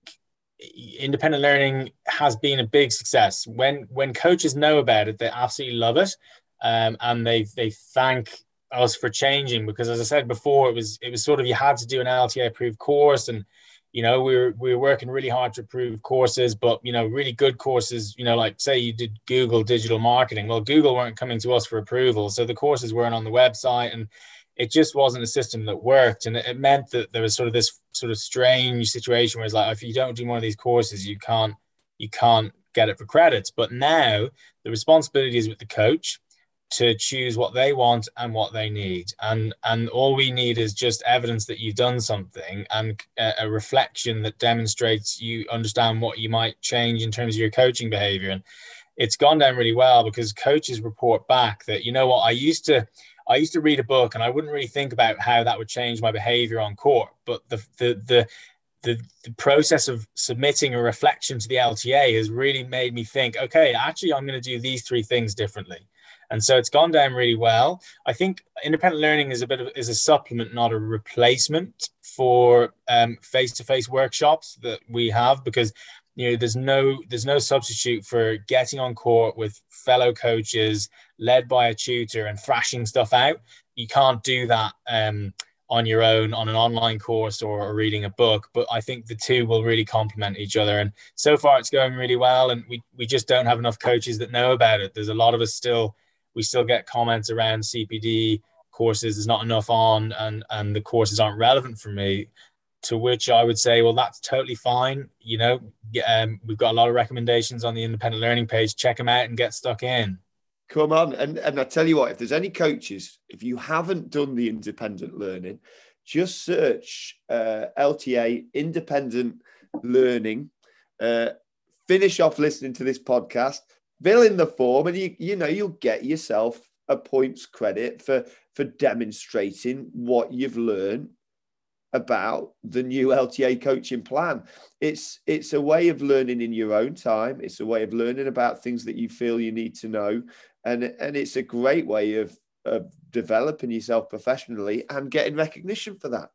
independent learning has been a big success. When when coaches know about it, they absolutely love it, um, and they they thank us for changing because, as I said before, it was it was sort of you had to do an LTA approved course and you know we were we were working really hard to approve courses but you know really good courses you know like say you did google digital marketing well google weren't coming to us for approval so the courses weren't on the website and it just wasn't a system that worked. And it meant that there was sort of this sort of strange situation where it's like if you don't do one of these courses you can't you can't get it for credits. But now the responsibility is with the coach to choose what they want and what they need. And and all we need is just evidence that you've done something and a, a, reflection that demonstrates you understand what you might change in terms of your coaching behavior. And it's gone down really well because coaches report back that you know what i used to i used to read a book and i wouldn't really think about how that would change my behavior on court but the the the the, the process of submitting a reflection to the LTA has really made me think, okay, actually, I'm going to do these three things differently and so it's gone down really well. I think independent learning is a bit of is a supplement, not a replacement for face to face workshops that we have because you know there's no there's no substitute for getting on court with fellow coaches led by a tutor and thrashing stuff out. You can't do that. Um, on your own on an online course or reading a book but i think the two will really complement each other and so far it's going really well and we, we just don't have enough coaches that know about it there's a lot of us still we still get comments around CPD courses. There's not enough on, and and the courses aren't relevant for me. To which I would say, well, that's totally fine. You know, um, we've got a lot of recommendations on the independent learning page. Check them out and get stuck in. Come on, and and I tell you what, if there's any coaches, if you haven't done the independent learning, just search uh, LTA independent learning. Uh, finish off listening to this podcast fill in the form and you you know you'll get yourself a points credit for for demonstrating what you've learned about the new LTA coaching plan. It's it's a way of learning in your own time. It's a way of learning about things that you feel you need to know, and and it's a great way of of developing yourself professionally and getting recognition for that.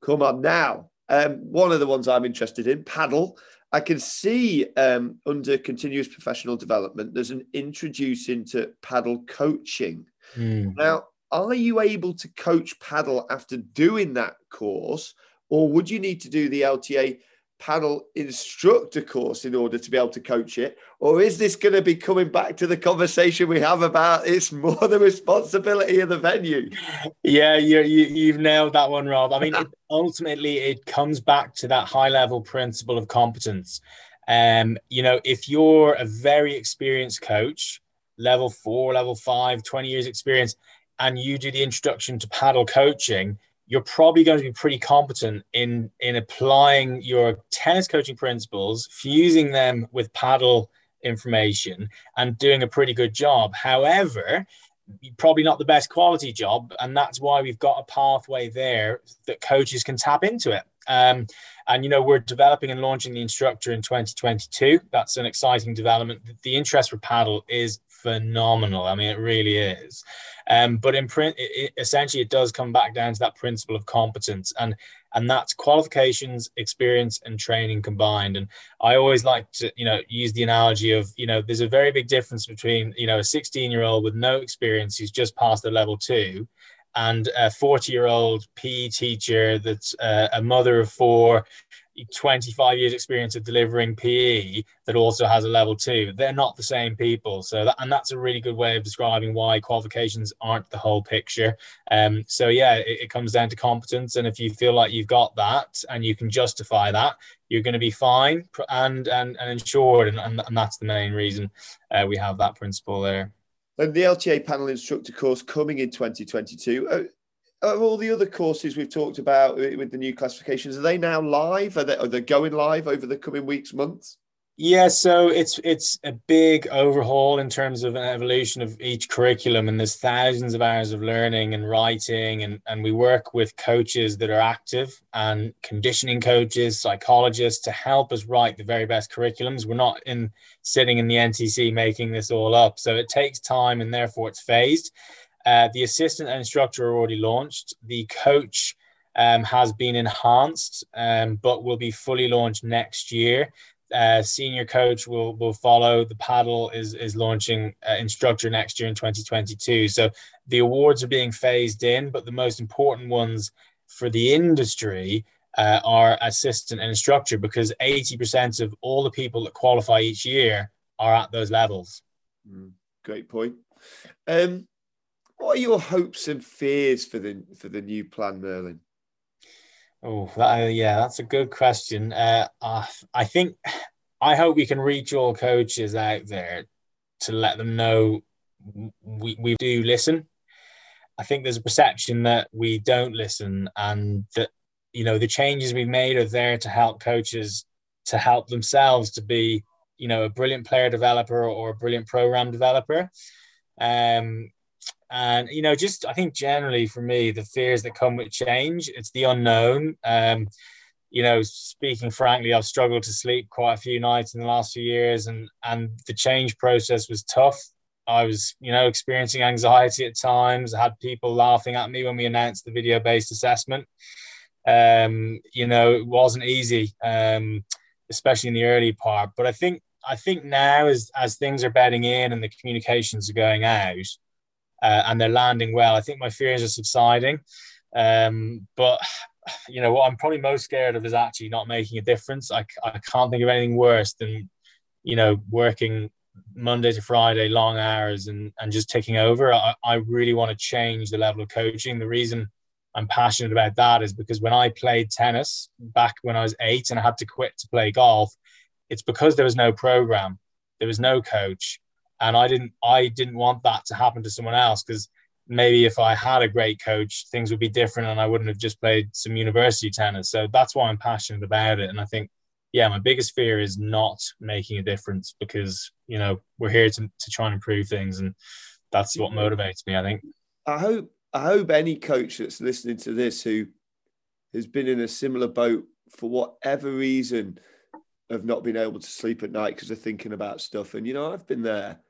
Come on now, um, one of the ones I'm interested in, padel. I can see um, under continuous professional development, there's an introducing to padel coaching. Mm. Now, are you able to coach padel after doing that course, or would you need to do the LTA padel instructor course in order to be able to coach it? Or is this going to be coming back to the conversation we have about it's more the responsibility of the venue? Yeah, you, you, have nailed that one, Rob. I mean, it, ultimately, it comes back to that high level principle of competence. Um, you know, if you're a very experienced coach, level four, level five, 20 years experience, and you do the introduction to padel coaching, you're probably going to be pretty competent in in applying your tennis coaching principles, fusing them with padel information, and doing a pretty good job. However, probably not the best quality job, and that's why we've got a pathway there that coaches can tap into it. Um, and you know we're developing and launching the instructor in 2022. That's an exciting development. The interest for padel is phenomenal. I mean, it really is. Um, but in print, it, it, essentially, it does come back down to that principle of competence, and and that's qualifications, experience, and training combined. And I always like to, you know, use the analogy of, you know, there's a very big difference between, you know, a 16 year old with no experience who's just passed a level two, and a 40 year old PE teacher that's uh, a mother of four 25 years experience of delivering PE that also has a level two. They're not the same people. So, that, and that's a really good way of describing why qualifications aren't the whole picture. Um, so, yeah, it, it comes down to competence. And if you feel like you've got that and you can justify that, you're going to be fine and and, and insured. And, and, and that's the main reason uh, we have that principle there. And the LTA padel instructor course coming in 2022. All the other courses we've talked about with the new classifications are they now live are they, are they going live over the coming weeks months Yeah, so it's it's a big overhaul in terms of an evolution of each curriculum, and there's thousands of hours of learning and writing, and and we work with coaches that are active and conditioning coaches, psychologists to help us write the very best curriculums. We're not in sitting in the NTC making this all up, so it takes time, and therefore it's phased. Uh, the assistant and instructor are already launched. The coach um, has been enhanced, um, but will be fully launched next year uh, senior coach will will follow. The padel is is launching uh, instructor next year in 2022. So the awards are being phased in, but the most important ones for the industry uh, are assistant and instructor because 80% of all the people that qualify each year are at those levels. Mm, great point. Um, what are your hopes and fears for the for the new plan, Merlin? Oh, that, uh, yeah, that's a good question. Uh, uh, I think I hope we can reach all coaches out there to let them know we, we do listen. I think there's a perception that we don't listen and that, you know, the changes we've made are there to help coaches to help themselves to be, you know, a brilliant player developer or a brilliant program developer. Um, and you know just i think generally for me the fears that come with change it's the unknown. Um you know speaking frankly i've struggled to sleep quite a few nights in the last few years and and the change process was tough. I was you know experiencing anxiety at times. I had people laughing at me when we announced the video based assessment. Um you know it wasn't easy um especially in the early part. But i think i think now as as things are bedding in and the communications are going out uh, and they're landing well. I think my fears are subsiding. Um, but you know what I'm probably most scared of is actually not making a difference. I, I can't think of anything worse than you know working Monday to Friday, long hours, and and just taking over. I, I really want to change the level of coaching. The reason I'm passionate about that is because when I played tennis back when I was eight and I had to quit to play golf, it's because there was no program, there was no coach, and I didn't I didn't want that to happen to someone else because maybe if I had a great coach, things would be different, and I wouldn't have just played some university tennis. So that's why I'm passionate about it, and I think. Yeah, my biggest fear is not making a difference because you know we're here to, to try and improve things, and that's what mm-hmm. motivates me. I think. I hope I hope any coach that's listening to this who has been in a similar boat for whatever reason of not being able to sleep at night because they're thinking about stuff. And you know, I've been there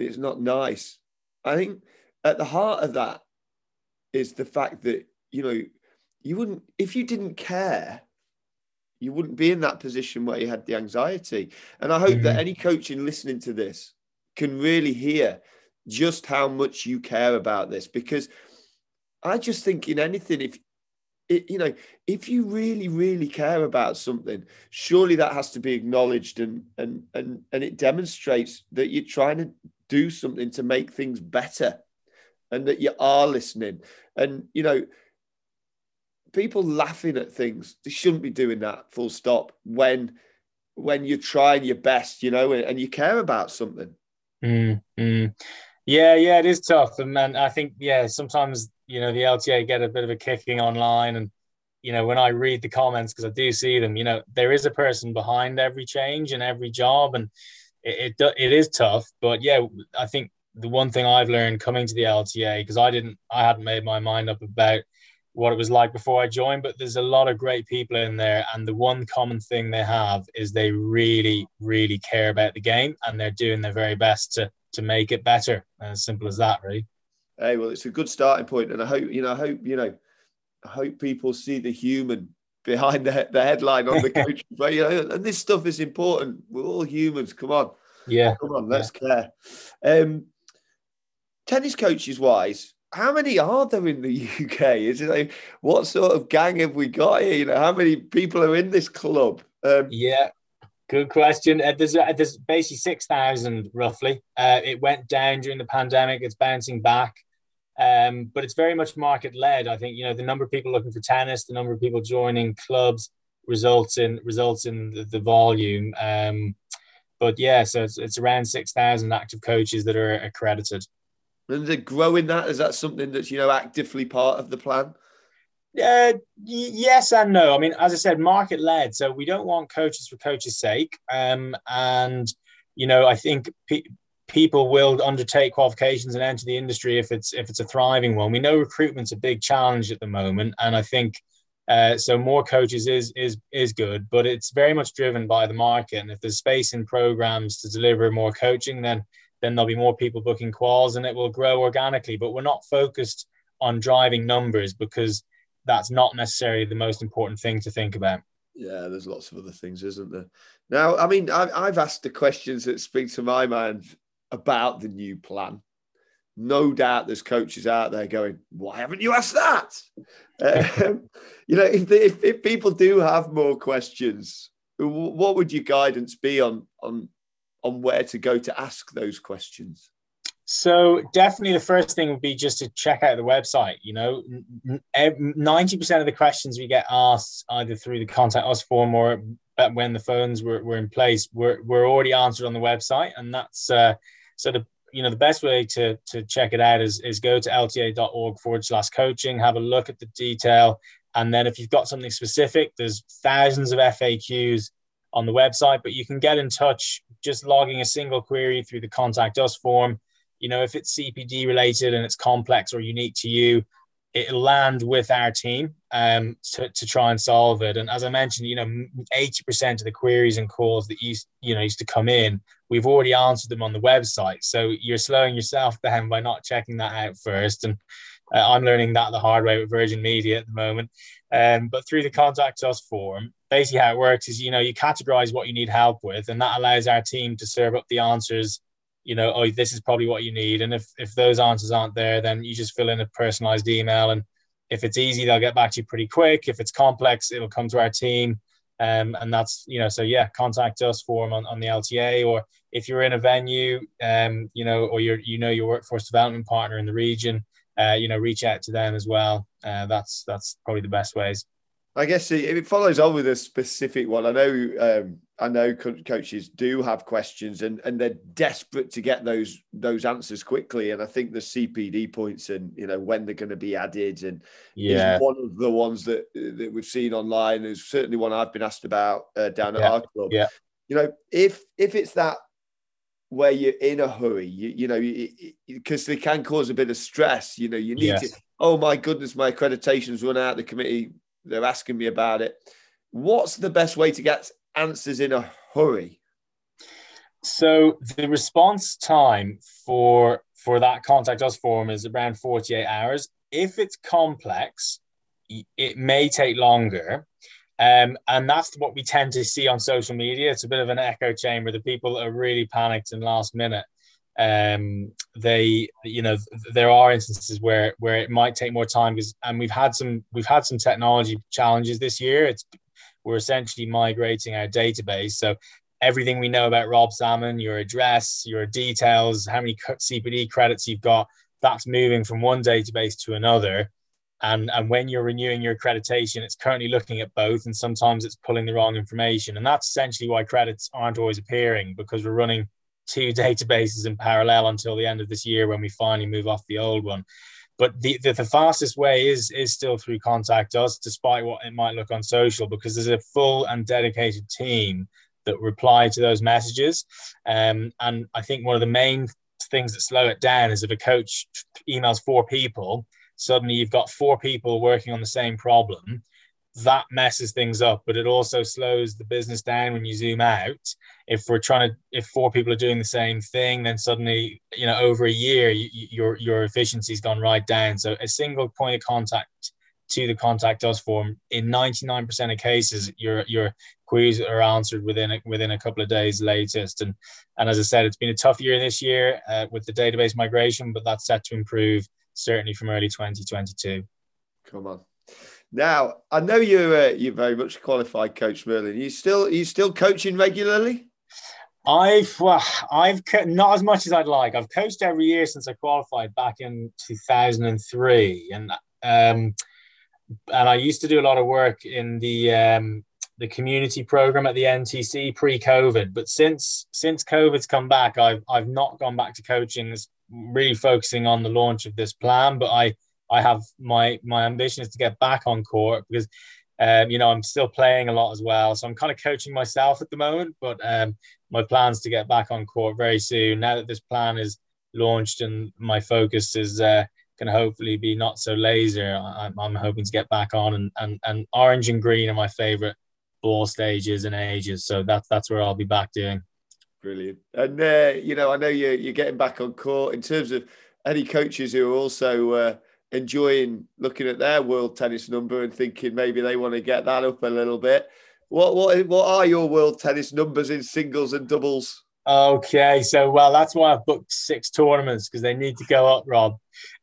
and it's not nice. I think at the heart of that is the fact that, you know, you wouldn't, if you didn't care, you wouldn't be in that position where you had the anxiety. And I hope mm-hmm. that any coaching listening to this can really hear just how much you care about this because I just think in anything, if it, you know, if you really, really care about something, surely that has to be acknowledged and and and and it demonstrates that you're trying to do something to make things better and that you are listening. And, you know, people laughing at things, they shouldn't be doing that full stop when when you're trying your best, you know, and, you care about something. Mm. Yeah, yeah, it is tough. And, and I think, yeah, sometimes, you know, the LTA get a bit of a kicking online. And, you know, when I read the comments, because I do see them, you know, there is a person behind every change and every job. And, it, it, is tough, but yeah, I think the one thing I've learned coming to the LTA because I didn't I hadn't made my mind up about what it was like before I joined, but there's a lot of great people in there, and the one common thing they have is they really really care about the game and they're doing their very best to to make it better. As simple as that, really. Hey, well, it's a good starting point, and I hope you know. I hope you know. I hope people see the human behind the, the headline on the coach. but you know, and this stuff is important. We're all humans. Come on. Yeah. Come on, let's yeah. care. Um, tennis coaches wise, how many are there in the UK? Is it like, what sort of gang have we got here? You know, how many people are in this club? Um, yeah, good question. Uh, there's uh, there's basically six thousand roughly. Uh, it went down during the pandemic. It's bouncing back. Um, but it's very much market led. I think you know the number of people looking for tennis, the number of people joining clubs results in results in the, the volume. Um, but yeah, so it's, it's around six thousand active coaches that are accredited. And they're growing that is that something that's you know actively part of the plan? Uh, yes and no. I mean, as I said, market led. So we don't want coaches for coaches' sake. Um, and you know, I think pe- people will undertake qualifications and enter the industry if it's if it's a thriving one. We know recruitment's a big challenge at the moment, and I think uh, so. More coaches is is is good, but it's very much driven by the market. And if there's space in programs to deliver more coaching, then then there'll be more people booking quals, and it will grow organically. But we're not focused on driving numbers because that's not necessarily the most important thing to think about. Yeah, there's lots of other things, isn't there? Now, I mean, I've asked the questions that speak to my mind about the new plan. No doubt there's coaches out there going, why haven't you asked that? um, you know, if, if, if people do have more questions, what would your guidance be on, on, on where to go to ask those questions? So definitely the first thing would be just to check out the website. You know, ninety percent of the questions we get asked either through the contact us form or when the phones were, were in place were, were already answered on the website, and that's uh, so the you know the best way to to check it out is is go to lta.org forward slash coaching, have a look at the detail, and then if you've got something specific, there's thousands of FAQs on the website, but you can get in touch just logging a single query through the contact us form. You know, if it's CPD related and it's complex or unique to you, it'll land with our team um, to, to try and solve it. And as I mentioned, you know, 80% of the queries and calls that used, you know, used to come in, we've already answered them on the website. So you're slowing yourself down by not checking that out first. And uh, I'm learning that the hard way with Virgin Media at the moment. Um, but through the contact us form, basically how it works is, you know, you categorize what you need help with, and that allows our team to serve up the answers you know, oh, this is probably what you need. And if if those answers aren't there, then you just fill in a personalized email. And if it's easy, they'll get back to you pretty quick. If it's complex, it'll come to our team. Um, and that's you know, so yeah, contact us form on, on the LTA, or if you're in a venue, um, you know, or you're you know your workforce development partner in the region, uh, you know, reach out to them as well. Uh, that's that's probably the best ways. I guess if it, follows on with a specific one. I know, um, I know coaches do have questions, and and they're desperate to get those those answers quickly. And I think the CPD points and you know when they're going to be added, and yeah, one of the ones that that we've seen online is certainly one I've been asked about uh, down at yeah. our club. Yeah, you know, if if it's that where you're in a hurry, you, you know, because they can cause a bit of stress. You know, you need yes. to. Oh my goodness, my accreditation's run out. The committee they're asking me about it. What's the best way to get answers in a hurry? So the response time for for that contact us form is around 48 hours. If it's complex, it may take longer. Um, and that's what we tend to see on social media. It's a bit of an echo chamber. The people are really panicked and last minute um, they you know there are instances where where it might take more time because and we've had some we've had some technology challenges this year. It's we're essentially migrating our database. So everything we know about rob salmon your address your details how many cpd credits you've got that's moving from one database to another. And and when you're renewing your accreditation it's currently looking at both and sometimes it's pulling the wrong information. And that's essentially why credits aren't always appearing because we're running two databases in parallel until the end of this year when we finally move off the old one. But the, the, the, fastest way is is still through contact us, despite what it might look on social, because there's a full and dedicated team that reply to those messages. Um, and I think one of the main things that slow it down is if a coach emails four people, suddenly you've got four people working on the same problem that messes things up, but it also slows the business down when you zoom out. If we're trying to, if four people are doing the same thing, then suddenly, you know, over a year, you, your your efficiency's gone right down. So a single point of contact to the contact us form in 99% of cases, your your queries are answered within a, within a couple of days latest. And and as I said, it's been a tough year this year uh, with the database migration, but that's set to improve certainly from early 2022. Come on. Now, I know you're uh, you're very much qualified, Coach Merlin. Are you still are you still coaching regularly? I've well, I've not as much as I'd like. I've coached every year since I qualified back in 2003, and um, and I used to do a lot of work in the um, the community program at the NTC pre-COVID. But since since COVID's come back, I've I've not gone back to coaching. It's really focusing on the launch of this plan. But I I have my my ambition is to get back on court because um, you know I'm still playing a lot as well. So I'm kind of coaching myself at the moment, but um, my plans to get back on court very soon. Now that this plan is launched and my focus is uh, to hopefully be not so laser, I'm, I'm hoping to get back on and, and and orange and green are my favorite ball stages and ages. So that's that's where I'll be back doing. Brilliant. And uh, you know, I know you're you're getting back on court in terms of any coaches who are also uh, enjoying looking at their world tennis number and thinking maybe they want to get that up a little bit. What what what are your world tennis numbers in singles and doubles? Okay, so well, that's why I've booked six tournaments because they need to go up, Rob.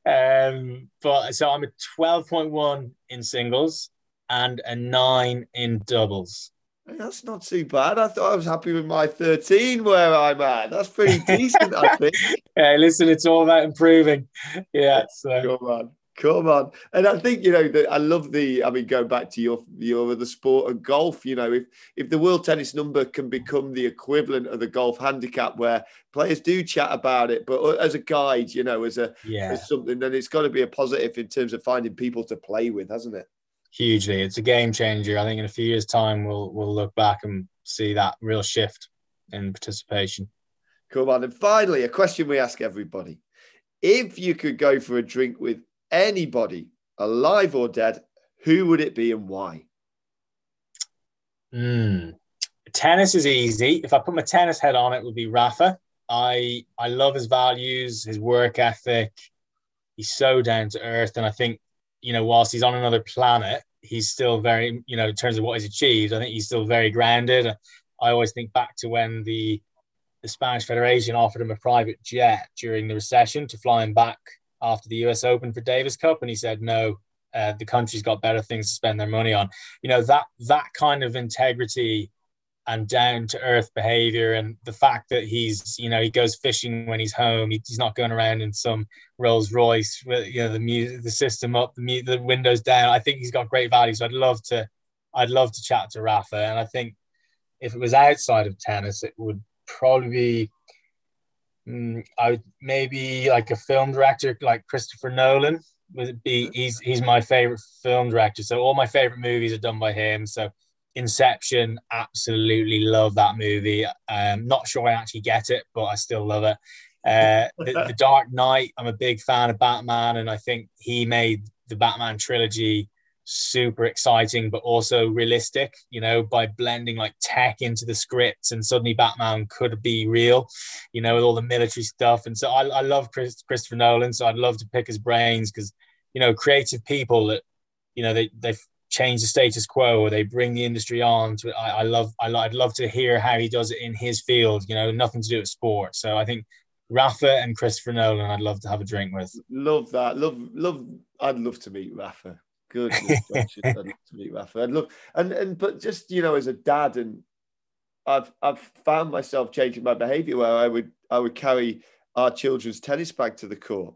Um, but so I'm a 12.1 in singles and a nine in doubles. That's not too bad. I thought I was happy with my 13 where I'm at. That's pretty decent, I think. Yeah, listen, it's all about improving. Yeah. So. Come on. Come on. And I think, you know, that I love the, I mean, going back to your your other sport of golf, you know, if if the world tennis number can become the equivalent of the golf handicap where players do chat about it, but uh, as a guide, you know, as a yeah. as something, then it's got to be a positive in terms of finding people to play with, hasn't it? Hugely. It's a game changer. I think in a few years' time, we'll we'll look back and see that real shift in participation. Cool, on, and finally, a question we ask everybody: If you could go for a drink with anybody, alive or dead, who would it be and why? Mm. Tennis is easy. If I put my tennis head on, it would be Rafa. I I love his values, his work ethic. He's so down to earth, and I think you know, whilst he's on another planet, he's still very, you know, in terms of what he's achieved, I think he's still very grounded. I always think back to when the the Spanish Federation offered him a private jet during the recession to fly him back after the US Open for Davis Cup, and he said no. Uh, the country's got better things to spend their money on. You know that that kind of integrity and down to earth behavior and the fact that he's you know he goes fishing when he's home. He's not going around in some rolls royce with you know the music the system up the, the windows down. I think he's got great value. So i'd love to i'd love to chat to rafa. And i think if it was outside of tennis it would probably be mm, i would maybe like a film director like christopher nolan would be he's he's my favorite film director. So all my favorite movies are done by him. So Inception, absolutely love that movie. Um, not sure I actually get it, but I still love it. Uh, the, the, Dark Knight, I'm a big fan of Batman, and I think he made the Batman trilogy super exciting, but also realistic, you know, by blending like tech into the scripts, and suddenly Batman could be real, you know, with all the military stuff. And so I, I love Chris, Christopher Nolan, so I'd love to pick his brains because, you know, creative people that, you know, they, they've change the status quo or they bring the industry on to I, I love I, would love to hear how he does it in his field you know nothing to do with sport. So I think Rafa and Christopher Nolan I'd love to have a drink with. Love that. Love love I'd love to meet Rafa. Good I'd love to meet Rafa. I'd love and and but just you know as a dad and I've I've found myself changing my behavior where I would I would carry our children's tennis bag to the court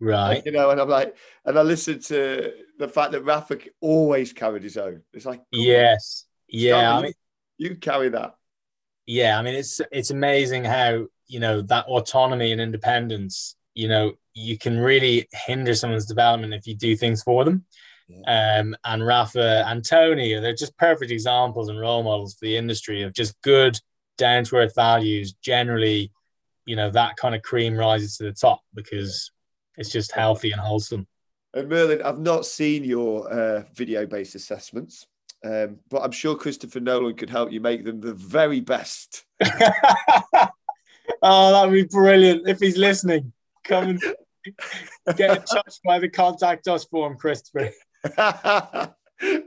Right. You know, and I'm like, and I listened to the fact that Rafa always carried his own. It's like, yes, yeah. I mean, you carry that. Yeah, I mean, it's it's amazing how you know that autonomy and independence. You know, you can really hinder someone's development if you do things for them. Yeah. Um, and Rafa and Tony, they're just perfect examples and role models for the industry of just good, down to earth values. Generally, you know, that kind of cream rises to the top because it's just healthy and wholesome. And Merlin, I've not seen your uh, video-based assessments, um, but I'm sure Christopher Nolan could help you make them the very best. oh, that would be brilliant if he's listening. Come and get in touch by the contact us form, Christopher.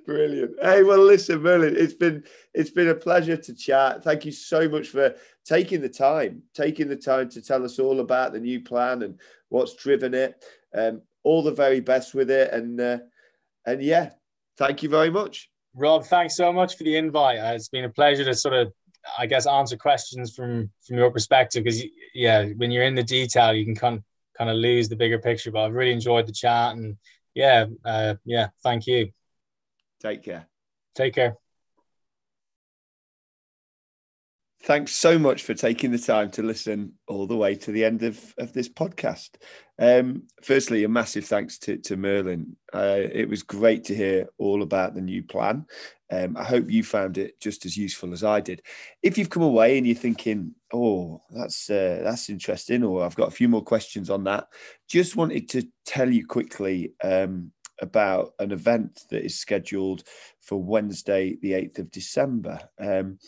Brilliant. Hey, well, listen, Merlin, it's been it's been a pleasure to chat. Thank you so much for taking the time, taking the time to tell us all about the new plan and what's driven it. Um, all the very best with it, and uh, and yeah, thank you very much, Rob. Thanks so much for the invite. Uh, it's been a pleasure to sort of, I guess, answer questions from from your perspective because yeah, when you're in the detail, you can kind kind of lose the bigger picture. But I've really enjoyed the chat, and yeah, uh, yeah, thank you. Take care. Take care. Thanks so much for taking the time to listen all the way to the end of, of this podcast. Um, firstly, a massive thanks to, to Merlin. Uh, it was great to hear all about the new plan. Um, I hope you found it just as useful as I did. If you've come away and you're thinking, "Oh, that's uh, that's interesting," or "I've got a few more questions on that," just wanted to tell you quickly um, about an event that is scheduled for Wednesday, the 8th of December. Um,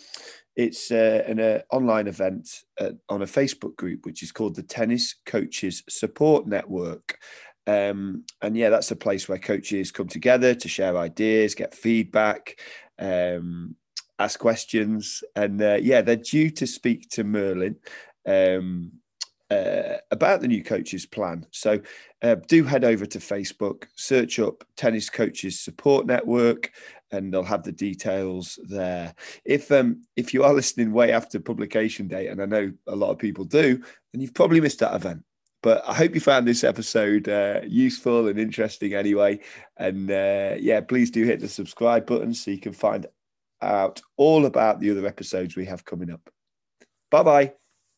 it's uh, an uh, online event uh, on a Facebook group, which is called the Tennis Coaches Support Network. Um, and yeah, that's a place where coaches come together to share ideas, get feedback, um, ask questions. And uh, yeah, they're due to speak to Merlin um, uh, about the new coaches plan. So uh, do head over to Facebook, search up Tennis Coaches Support Network, and they'll have the details there. If um, if you are listening way after publication date, and I know a lot of people do, then you've probably missed that event. But I hope you found this episode uh, useful and interesting anyway. And uh, yeah, please do hit the subscribe button so you can find out all about the other episodes we have coming up. Bye bye.